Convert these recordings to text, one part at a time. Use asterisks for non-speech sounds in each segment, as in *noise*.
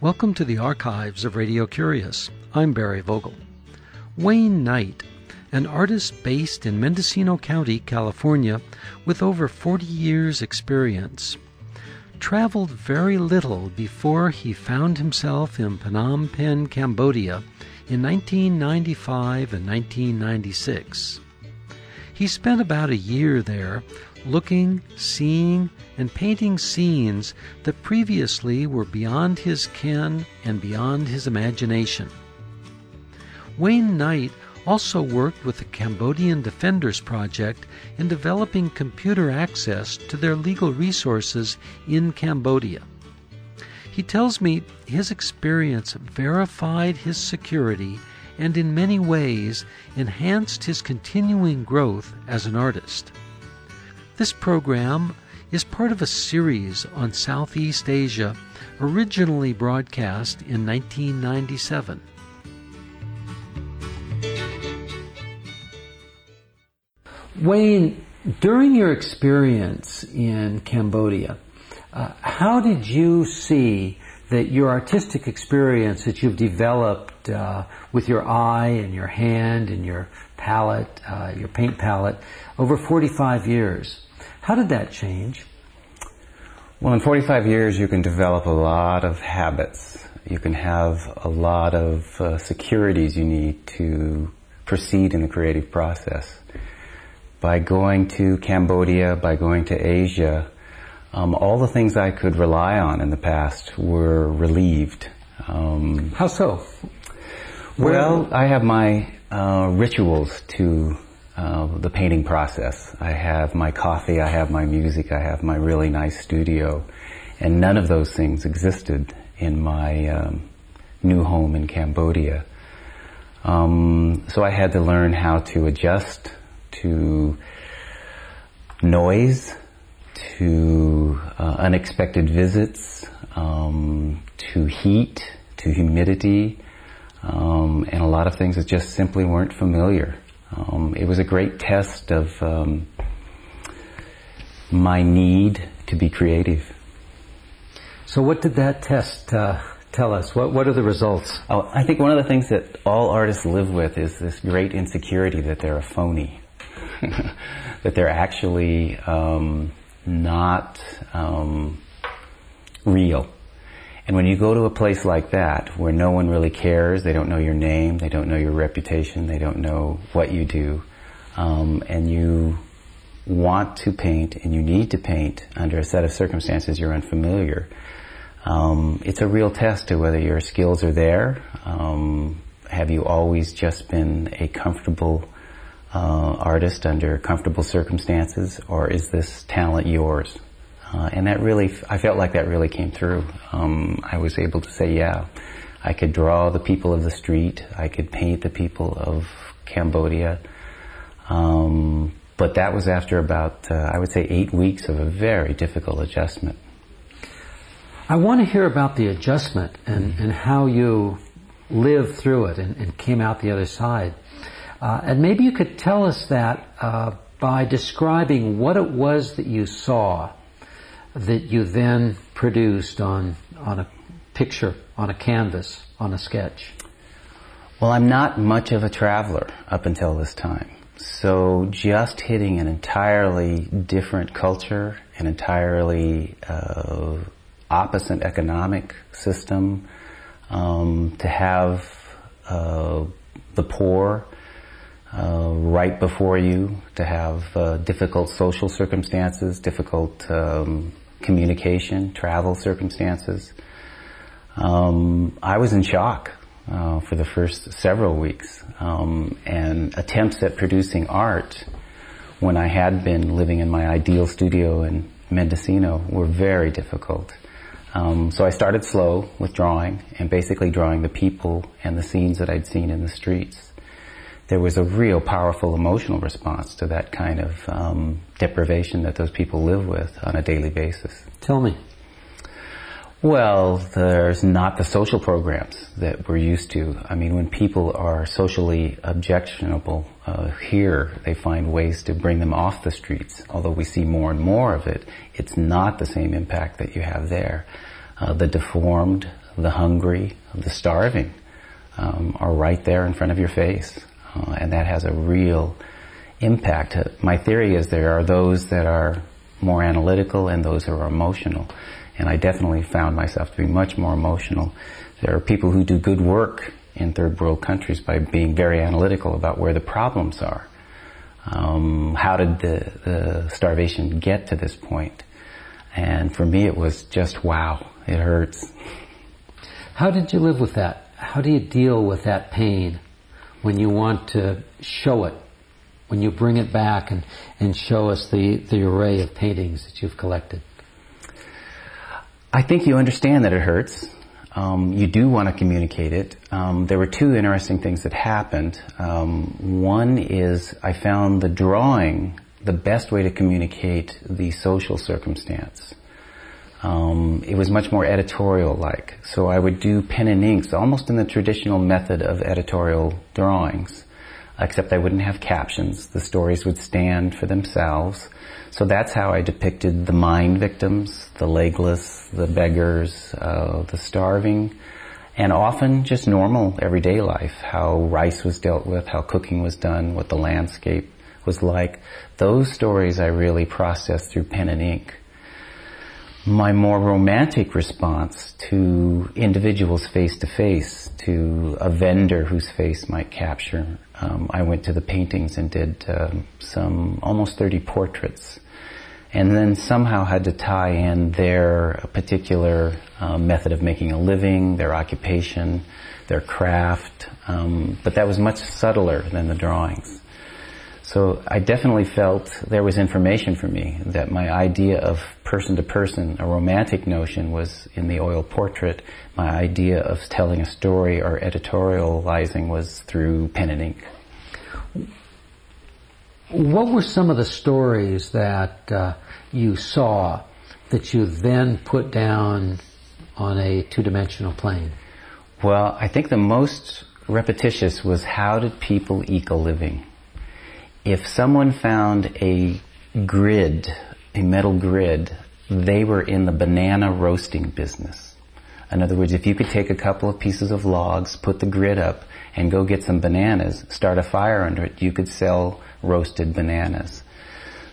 Welcome to the archives of Radio Curious. I'm Barry Vogel. Wayne Knight, an artist based in Mendocino County, California, with over 40 years' experience, traveled very little before he found himself in Phnom Penh, Cambodia in 1995 and 1996. He spent about a year there looking, seeing, and painting scenes that previously were beyond his ken and beyond his imagination. Wayne Knight also worked with the Cambodian Defenders Project in developing computer access to their legal resources in Cambodia. He tells me his experience verified his security and in many ways enhanced his continuing growth as an artist. This program is part of a series on Southeast Asia originally broadcast in 1997. Wayne, during your experience in Cambodia, uh, how did you see that your artistic experience that you've developed uh, with your eye and your hand and your palette, uh, your paint palette, over 45 years, how did that change? Well, in 45 years, you can develop a lot of habits. You can have a lot of uh, securities you need to proceed in the creative process. By going to Cambodia, by going to Asia, um, all the things I could rely on in the past were relieved. Um, How so? Well, I have my uh, rituals to uh, the painting process. I have my coffee, I have my music, I have my really nice studio, and none of those things existed in my um, new home in Cambodia. Um, so I had to learn how to adjust to noise, to uh, unexpected visits, um, to heat, to humidity, um, and a lot of things that just simply weren't familiar. Um, it was a great test of um, my need to be creative. So, what did that test uh, tell us? What What are the results? Oh, I think one of the things that all artists live with is this great insecurity that they're a phony, *laughs* that they're actually um, not um, real. And when you go to a place like that, where no one really cares, they don't know your name, they don't know your reputation, they don't know what you do, um, and you want to paint and you need to paint under a set of circumstances you're unfamiliar, um, it's a real test to whether your skills are there. Um, have you always just been a comfortable uh, artist under comfortable circumstances, or is this talent yours? Uh, and that really, I felt like that really came through. Um, I was able to say, yeah, I could draw the people of the street, I could paint the people of Cambodia. Um, but that was after about, uh, I would say, eight weeks of a very difficult adjustment. I want to hear about the adjustment and, and how you lived through it and, and came out the other side. Uh, and maybe you could tell us that uh, by describing what it was that you saw that you then produced on, on a picture, on a canvas, on a sketch? Well, I'm not much of a traveler up until this time. So just hitting an entirely different culture, an entirely uh, opposite economic system, um, to have uh, the poor uh, right before you, to have uh, difficult social circumstances, difficult um, communication, travel circumstances. Um, I was in shock uh, for the first several weeks, um, and attempts at producing art when I had been living in my ideal studio in Mendocino were very difficult. Um, so I started slow with drawing and basically drawing the people and the scenes that I'd seen in the streets there was a real powerful emotional response to that kind of um, deprivation that those people live with on a daily basis. Tell me. Well, there's not the social programs that we're used to. I mean, when people are socially objectionable uh, here, they find ways to bring them off the streets. Although we see more and more of it, it's not the same impact that you have there. Uh, the deformed, the hungry, the starving um, are right there in front of your face. Uh, and that has a real impact. My theory is there are those that are more analytical and those who are emotional. And I definitely found myself to be much more emotional. There are people who do good work in third world countries by being very analytical about where the problems are. Um, how did the, the starvation get to this point? And for me, it was just wow. It hurts. How did you live with that? How do you deal with that pain when you want to show it? When you bring it back and, and show us the, the array of paintings that you've collected? I think you understand that it hurts. Um, you do want to communicate it. Um, there were two interesting things that happened. Um, one is I found the drawing the best way to communicate the social circumstance. Um, it was much more editorial-like. So I would do pen and inks, almost in the traditional method of editorial drawings, except I wouldn't have captions. The stories would stand for themselves. So that's how I depicted the mine victims, the legless, the beggars, uh, the starving, and often just normal everyday life, how rice was dealt with, how cooking was done, what the landscape was like. Those stories I really processed through pen and ink. My more romantic response to individuals face to face, to a vendor whose face might capture. Um, I went to the paintings and did um, some almost 30 portraits and then somehow had to tie in their particular um, method of making a living, their occupation, their craft. Um, but that was much subtler than the drawings. So I definitely felt there was information for me that my idea of person to person, a romantic notion was in the oil portrait. My idea of telling a story or editorializing was through pen and ink. What were some of the stories that uh, you saw that you then put down on a two-dimensional plane? Well, I think the most repetitious was how did people eke a living? If someone found a grid, a metal grid, they were in the banana roasting business. In other words, if you could take a couple of pieces of logs, put the grid up, and go get some bananas, start a fire under it, you could sell roasted bananas.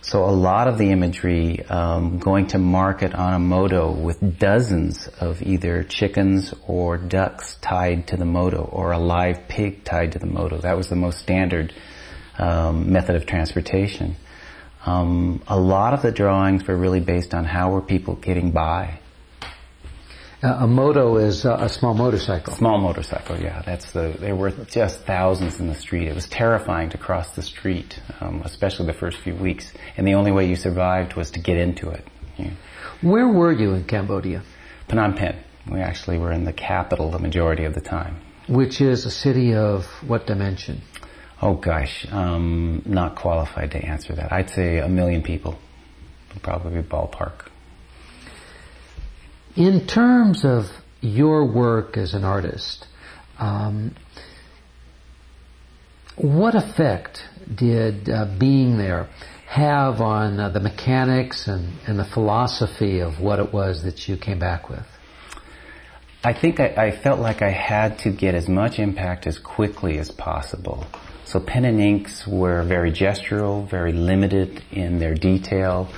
So a lot of the imagery um, going to market on a moto with dozens of either chickens or ducks tied to the moto or a live pig tied to the moto. That was the most standard um, method of transportation. Um, a lot of the drawings were really based on how were people getting by. Uh, a moto is uh, a small motorcycle. Small motorcycle, yeah. That's the. There were just thousands in the street. It was terrifying to cross the street, um, especially the first few weeks. And the only way you survived was to get into it. Yeah. Where were you in Cambodia? Phnom Penh. We actually were in the capital the majority of the time. Which is a city of what dimension? Oh gosh, um, not qualified to answer that. I'd say a million people, probably ballpark. In terms of your work as an artist, um, what effect did uh, being there have on uh, the mechanics and, and, the philosophy of what it was that you came back with? I think I, I, felt like I had to get as much impact as quickly as possible. So pen and inks were very gestural, very limited in their detail,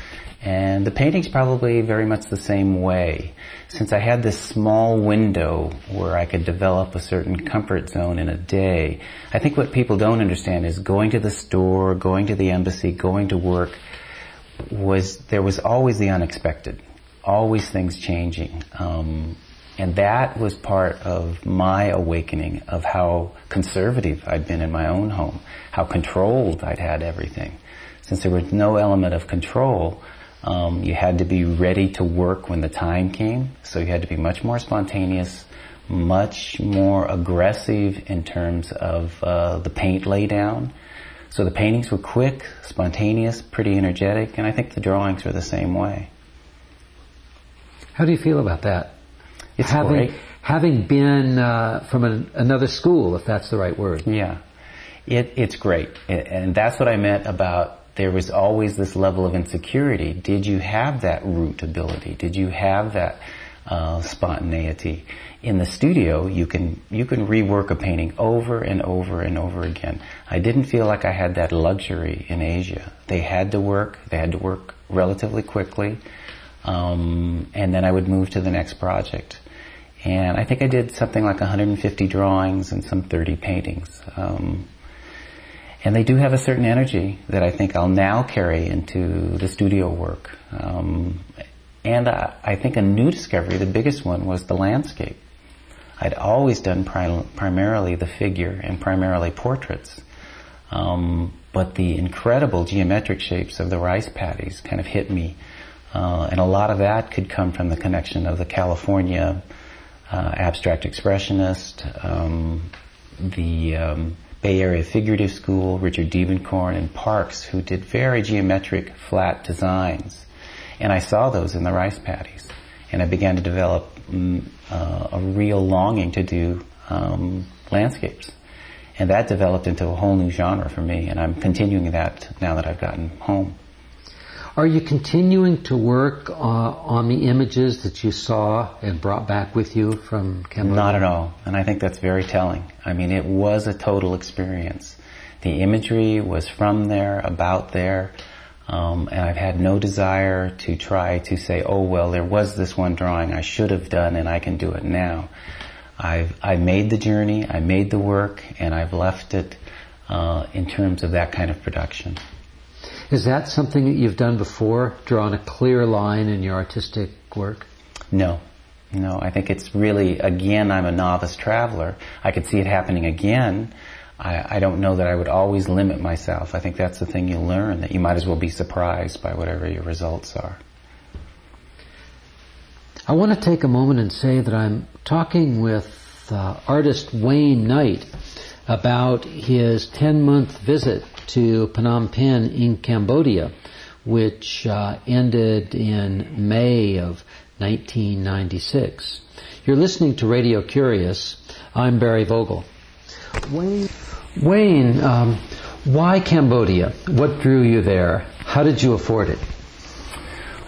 and the painting's probably very much the same way. Since I had this small window where I could develop a certain comfort zone in a day, I think what people don't understand is going to the store, going to the embassy, going to work, was, there was always the unexpected. Always things changing. Um, and that was part of my awakening of how conservative I'd been in my own home, how controlled I'd had everything. Since there was no element of control, um, you had to be ready to work when the time came, so you had to be much more spontaneous, much more aggressive in terms of uh, the paint laydown. So the paintings were quick, spontaneous, pretty energetic, and I think the drawings were the same way. How do you feel about that? It's having, great. Having been uh, from an, another school, if that's the right word. Yeah, it, it's great, and that's what I meant about there was always this level of insecurity. Did you have that root ability? Did you have that uh, spontaneity. In the studio, you can you can rework a painting over and over and over again. I didn't feel like I had that luxury in Asia. They had to work. They had to work relatively quickly, um, and then I would move to the next project. And I think I did something like 150 drawings and some 30 paintings. Um, and they do have a certain energy that I think I'll now carry into the studio work. Um, and I, I, think a new discovery, the biggest one, was the landscape. I'd always done prim- primarily the figure and primarily portraits. Um, but the incredible geometric shapes of the rice paddies kind of hit me. Uh, and a lot of that could come from the connection of the California uh, abstract expressionist, um, the um, Bay Area Figurative School, Richard Diebenkorn, and Parks, who did very geometric, flat designs. And I saw those in the rice paddies. And I began to develop mm, uh, a real longing to do um, landscapes. And that developed into a whole new genre for me, and I'm continuing that now that I've gotten home. Are you continuing to work uh, on the images that you saw and brought back with you from Cambodia? Not at all. And I think that's very telling. I mean, it was a total experience. The imagery was from there, about there, um, and I've had no desire to try to say, oh, well, there was this one drawing I should have done and I can do it now. I've, I made the journey, I made the work, and I've left it uh, in terms of that kind of production. Is that something that you've done before, drawn a clear line in your artistic work? No. No, I think it's really, again, I'm a novice traveler. I could see it happening again. I, I don't know that I would always limit myself. I think that's the thing you learn, that you might as well be surprised by whatever your results are. I want to take a moment and say that I'm talking with uh, artist Wayne Knight about his 10 month visit to Phnom Penh in Cambodia, which uh, ended in May of 1996. You're listening to Radio Curious. I'm Barry Vogel. Wayne, Wayne um, why Cambodia? What drew you there? How did you afford it?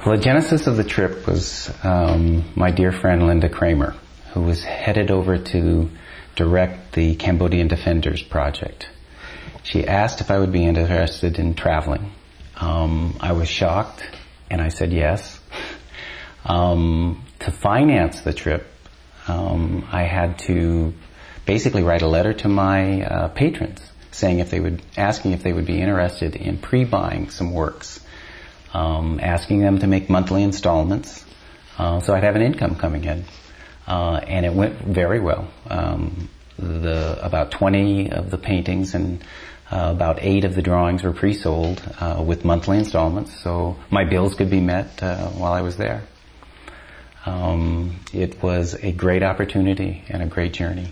Well, the genesis of the trip was um, my dear friend Linda Kramer, who was headed over to direct the Cambodian Defenders Project. She asked if I would be interested in traveling. Um, I was shocked, and I said yes. Um, to finance the trip, um, I had to basically write a letter to my uh, patrons saying if they would, asking if they would be interested in pre-buying some works, um, asking them to make monthly installments, uh, so I'd have an income coming in, uh, and it went very well. Um, the about 20 of the paintings and uh, about eight of the drawings were pre-sold uh, with monthly installments, so my bills could be met uh, while I was there. Um, it was a great opportunity and a great journey.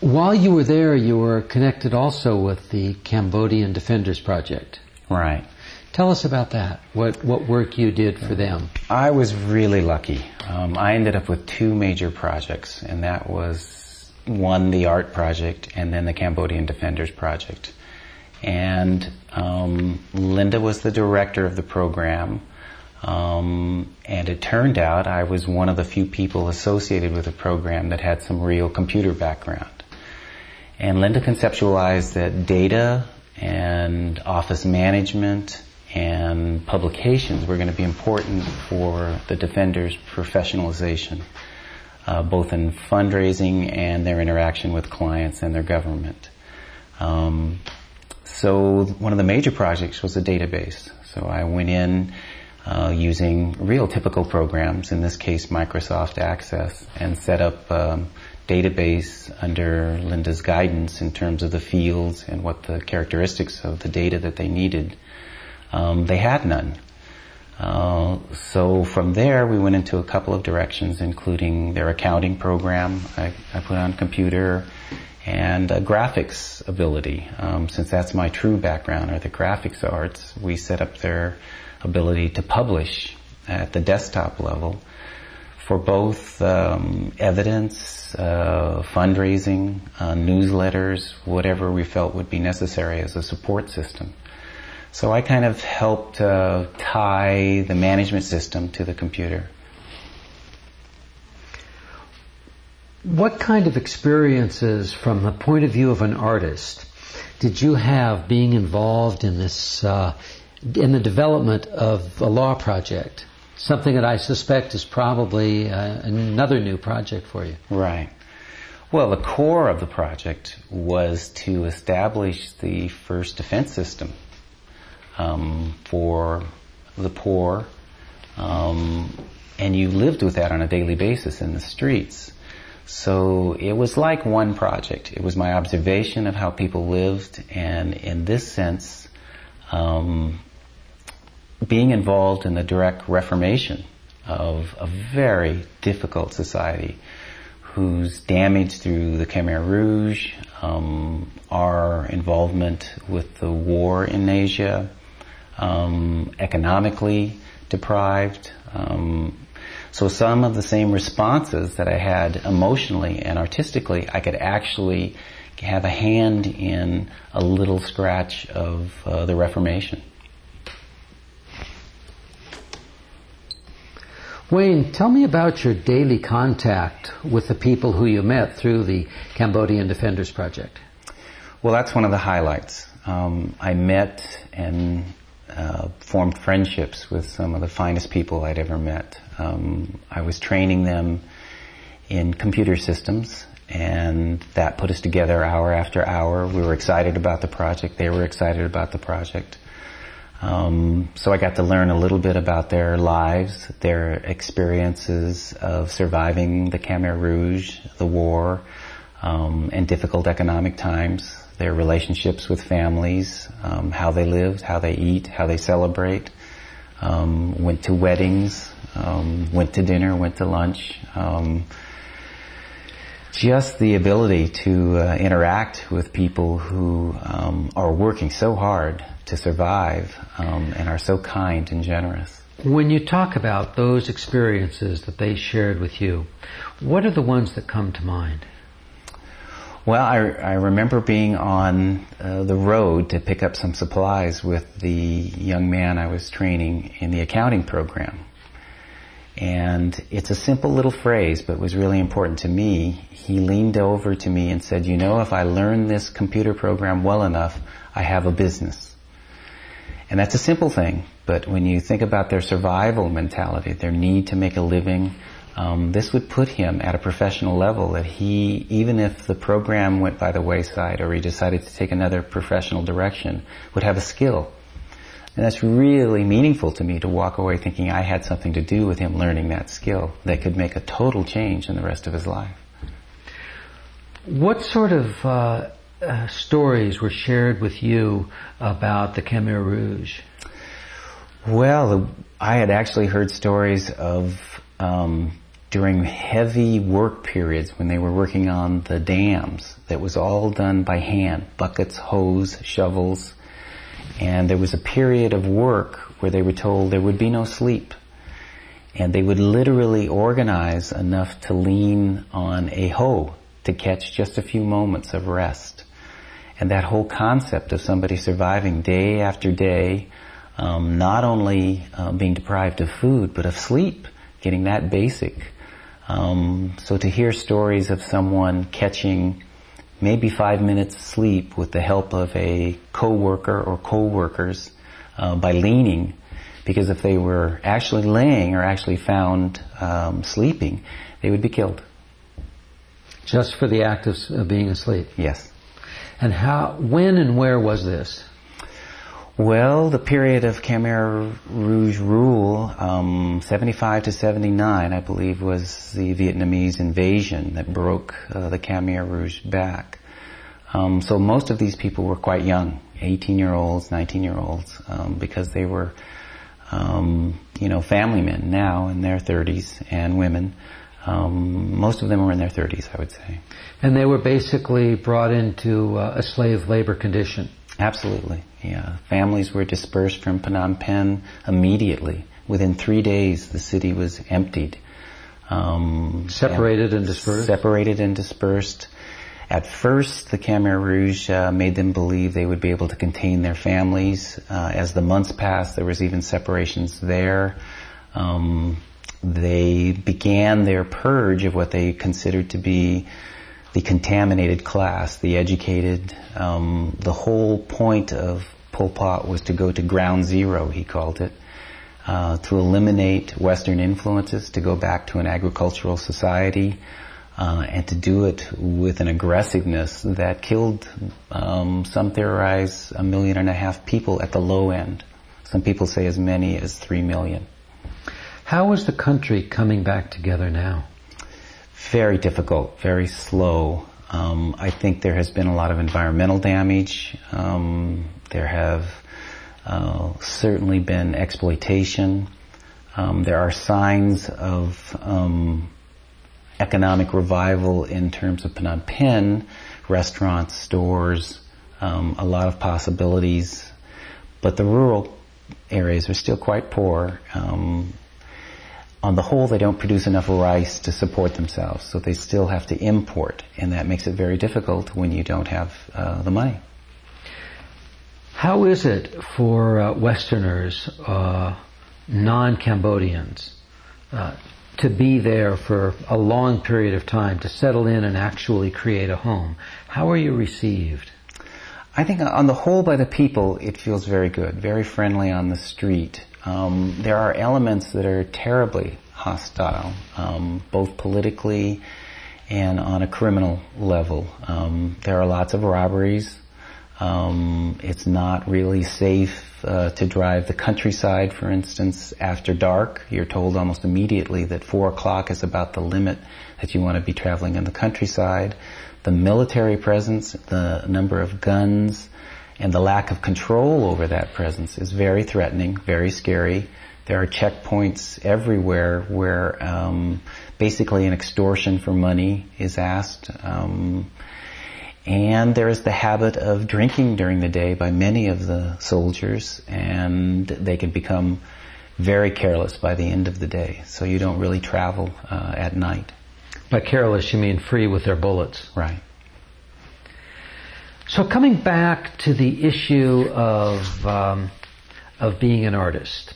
While you were there, you were connected also with the Cambodian Defenders Project. Right. Tell us about that. What what work you did for them? I was really lucky. Um, I ended up with two major projects, and that was one, the art project, and then the Cambodian Defenders Project. And um, Linda was the director of the program. Um, and it turned out I was one of the few people associated with the program that had some real computer background. And Linda conceptualized that data and office management and publications were going to be important for the defender's professionalization uh, both in fundraising and their interaction with clients and their government. Um, so one of the major projects was a database. So I went in uh, using real typical programs, in this case Microsoft Access, and set up a um, database under Linda's guidance in terms of the fields and what the characteristics of the data that they needed. Um, they had none. Uh, so from there, we went into a couple of directions, including their accounting program I, I put on computer and graphics ability. Um, since that's my true background, or the graphics arts, we set up their ability to publish at the desktop level for both um, evidence, uh, fundraising, uh, newsletters, whatever we felt would be necessary as a support system. So I kind of helped uh, tie the management system to the computer. What kind of experiences, from the point of view of an artist, did you have being involved in this, uh, in the development of a law project? Something that I suspect is probably uh, another new project for you. Right. Well, the core of the project was to establish the first defense system um, for the poor, um, and you lived with that on a daily basis in the streets. So it was like one project. It was my observation of how people lived, and in this sense, um, being involved in the direct reformation of a very difficult society whose damage through the Khmer Rouge, um, our involvement with the war in Asia, um, economically deprived. Um, so some of the same responses that I had emotionally and artistically, I could actually have a hand in a little scratch of uh, the Reformation. Wayne, tell me about your daily contact with the people who you met through the Cambodian Defenders Project. Well, that's one of the highlights. Um, I met and uh, formed friendships with some of the finest people I'd ever met. Um, I was training them in computer systems, and that put us together hour after hour. We were excited about the project. They were excited about the project. Um, so I got to learn a little bit about their lives, their experiences of surviving the Khmer Rouge, the war, um, and difficult economic times, their relationships with families, um, how they lived, how they eat, how they celebrate, um, went to weddings, um, went to dinner, went to lunch. Um, just the ability to uh, interact with people who are working so hard to survive um, and are so kind and generous. When you talk about those experiences that they shared with you, what are the ones that come to mind? Well, I, I remember being on uh, the road to pick up some supplies with the young man I was training in the accounting program. And it's a simple little phrase, but was really important to me. He leaned over to me and said, you know, if I learn this computer program well enough, I have a business. And that's a simple thing, but when you think about their survival mentality, their need to make a living, um, this would put him at a professional level that he, even if the program went by the wayside or he decided to take another professional direction, would have a skill. And that's really meaningful to me to walk away thinking I had something to do with him learning that skill that could make a total change in the rest of his life. What sort of uh, uh, stories were shared with you about the Khmer Rouge? Well, I had actually heard stories of um, during heavy work periods when they were working on the dams that was all done by hand, buckets, hose, shovels, and there was a period of work where they were told there would be no sleep. And they would literally organize enough to lean on a hoe to catch just a few moments of rest. And that whole concept of somebody surviving day after day, um, not only uh, being deprived of food, but of sleep, getting that basic. Um, so to hear stories of someone catching maybe five minutes sleep with the help of a coworker or co-workers uh, by leaning, because if they were actually laying or actually found um, sleeping, they would be killed. Just for the act of being asleep. Yes. And how, when and where was this? Well, the period of Khmer Rouge rule, um, 75 to 79, I believe, was the Vietnamese invasion that broke uh, the Khmer Rouge back. Um, so most of these people were quite young, 18 year olds, 19 year olds, um, because they were, um, you know, family men now in their 30s and women. Um, most of them were in their 30s, I would say. And they were basically brought into uh, a slave labor condition. Absolutely, yeah. Families were dispersed from Phnom Penh immediately. Within three days, the city was emptied. Um, separated and dispersed? Separated and dispersed. At first, the Khmer Rouge uh, made them believe they would be able to contain their families. Uh, as the months passed, there was even separations there. Um, they began their purge of what they considered to be the contaminated class, the educated. Um, the whole point of Pol Pot was to go to ground zero, he called it, uh, to eliminate Western influences, to go back to an agricultural society, uh, and to do it with an aggressiveness that killed, um, some theorize, a million and a half people at the low end. Some people say as many as three million. How is the country coming back together now? Very difficult, very slow. Um, I think there has been a lot of environmental damage. Um, there have uh, certainly been exploitation. Um, there are signs of um, economic revival in terms of Phnom Penh, restaurants, stores, um, a lot of possibilities. But the rural areas are still quite poor. Um, on the whole, they don't produce enough rice to support themselves, so they still have to import, and that makes it very difficult when you don't have uh, the money. How is it for uh, Westerners, uh, non-Cambodians, uh, to be there for a long period of time, to settle in and actually create a home? How are you received? I think on the whole by the people, it feels very good, very friendly on the street. Um, there are elements that are terribly hostile, um, both politically and on a criminal level. Um, there are lots of robberies. Um, it's not really safe uh, to drive the countryside, for instance, after dark. You're told almost immediately that four o'clock is about the limit that you want to be traveling in the countryside. The military presence, the number of guns, and the lack of control over that presence is very threatening, very scary. There are checkpoints everywhere where um, basically an extortion for money is asked. Um, and there is the habit of drinking during the day by many of the soldiers, and they can become very careless by the end of the day. So you don't really travel uh, at night. By careless, you mean free with their bullets. Right. So coming back to the issue of um, of being an artist,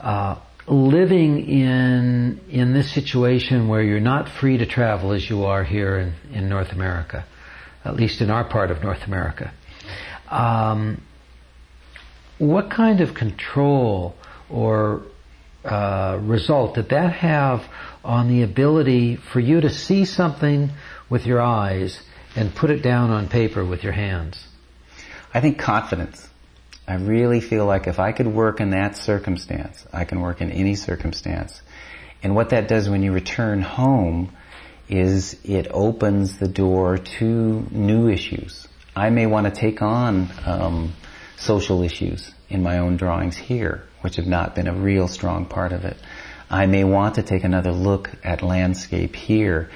uh, living in in this situation where you're not free to travel as you are here in, in North America at least in our part of North America. Um, what kind of control or uh, result did that have on the ability for you to see something with your eyes and put it down on paper with your hands? I think confidence. I really feel like if I could work in that circumstance, I can work in any circumstance. And what that does when you return home is it opens the door to new issues. I may want to take on um, social issues in my own drawings here, which have not been a real strong part of it. I may want to take another look at landscape here,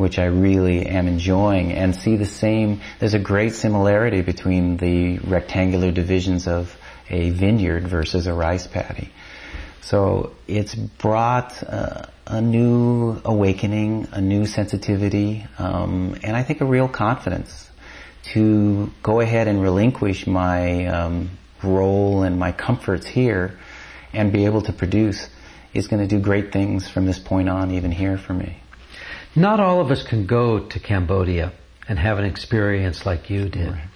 which I really am enjoying, and see the same. There's a great similarity between the rectangular divisions of a vineyard versus a rice paddy. So it's brought uh, a new awakening, a new sensitivity, um, and I think a real confidence to go ahead and relinquish my um, role and my comforts here and be able to produce is going to do great things from this point on, even here for me. Not all of us can go to Cambodia and have an experience like you did. Right.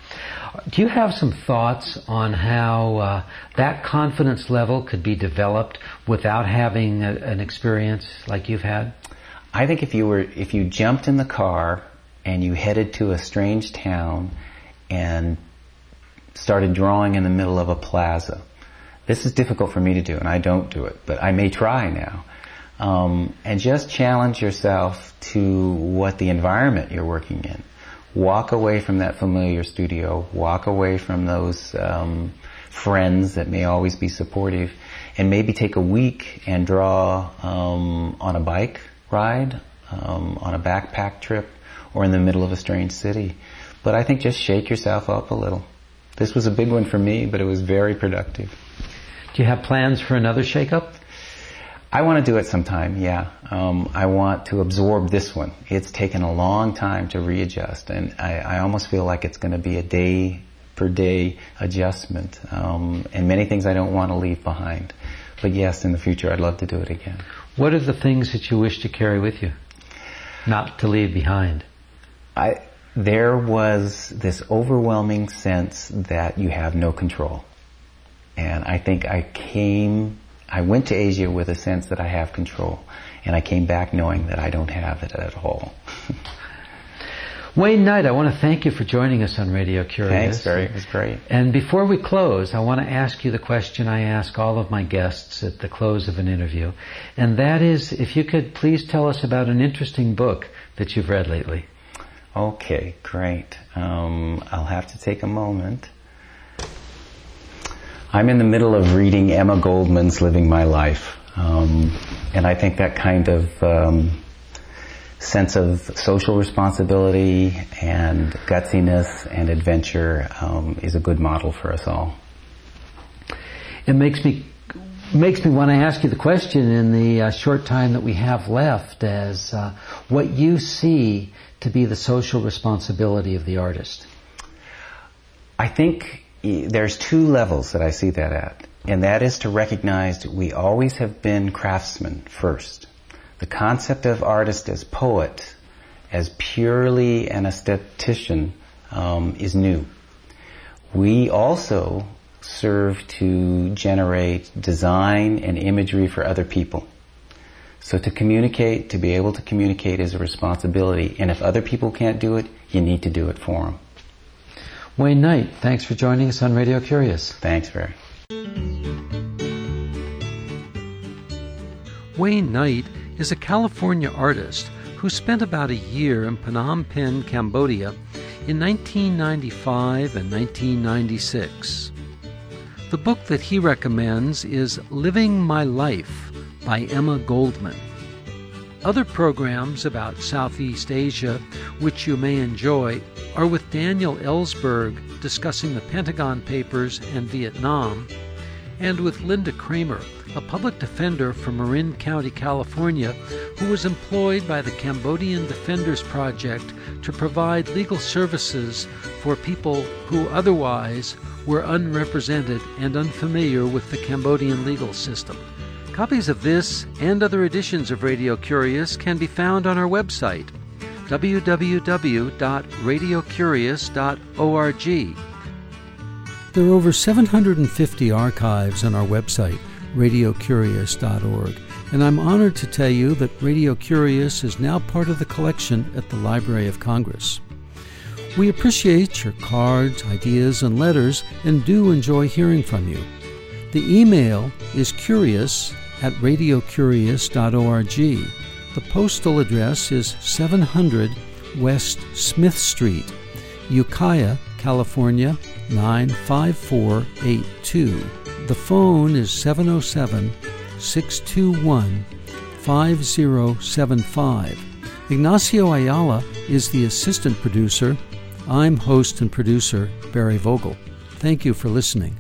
Do you have some thoughts on how uh, that confidence level could be developed without having a, an experience like you've had? I think if you were, if you jumped in the car and you headed to a strange town and started drawing in the middle of a plaza, this is difficult for me to do, and I don't do it, but I may try now. Um, and just challenge yourself to what the environment you're working in walk away from that familiar studio, walk away from those um, friends that may always be supportive, and maybe take a week and draw um, on a bike ride, um, on a backpack trip, or in the middle of a strange city. But I think just shake yourself up a little. This was a big one for me, but it was very productive. Do you have plans for another shake-up? I want to do it sometime, yeah. Um, I want to absorb this one. It's taken a long time to readjust, and I, I almost feel like it's going to be a day per day adjustment, um, and many things I don't want to leave behind. But yes, in the future, I'd love to do it again. What are the things that you wish to carry with you, not to leave behind? I, there was this overwhelming sense that you have no control. And I think I came, I went to Asia with a sense that I have control. And I came back knowing that I don't have it at all. *laughs* Wayne Knight, I want to thank you for joining us on Radio Curious. Thanks, Barry. It was great. And before we close, I want to ask you the question I ask all of my guests at the close of an interview. And that is, if you could please tell us about an interesting book that you've read lately. Okay, great. Um, I'll have to take a moment. I'm in the middle of reading Emma Goldman's Living My Life. Um, and I think that kind of um, sense of social responsibility and gutsiness and adventure um, is a good model for us all. It makes me makes me want to ask you the question in the uh, short time that we have left as uh, what you see to be the social responsibility of the artist. I think there's two levels that I see that at, and that is to recognize we always have been craftsmen first. The concept of artist as poet, as purely an aesthetician, um, is new. We also serve to generate design and imagery for other people. So to communicate, to be able to communicate is a responsibility. And if other people can't do it, you need to do it for them. Wayne Knight, thanks for joining us on Radio Curious. Thanks, Barry. Wayne Knight is a California artist who spent about a year in Phnom Penh, Cambodia in 1995 and 1996. The book that he recommends is Living My Life by Emma Goldman. Other programs about Southeast Asia which you may enjoy are with Daniel Ellsberg discussing the Pentagon Papers and Vietnam, and with Linda Kramer a public defender from Marin County, California, who was employed by the Cambodian Defenders Project to provide legal services for people who otherwise were unrepresented and unfamiliar with the Cambodian legal system. Copies of this and other editions of Radio Curious can be found on our website, www.radiocurious.org. There are over 750 archives on our website radiocurious.org. And I'm honored to tell you that Radio Curious is now part of the collection at the Library of Congress. We appreciate your cards, ideas, and letters and do enjoy hearing from you. The email is curious at radiocurious.org. The postal address is 700 West Smith Street, Ukiah, California 95482. The phone is 707 621 5075. Ignacio Ayala is the assistant producer. I'm host and producer Barry Vogel. Thank you for listening.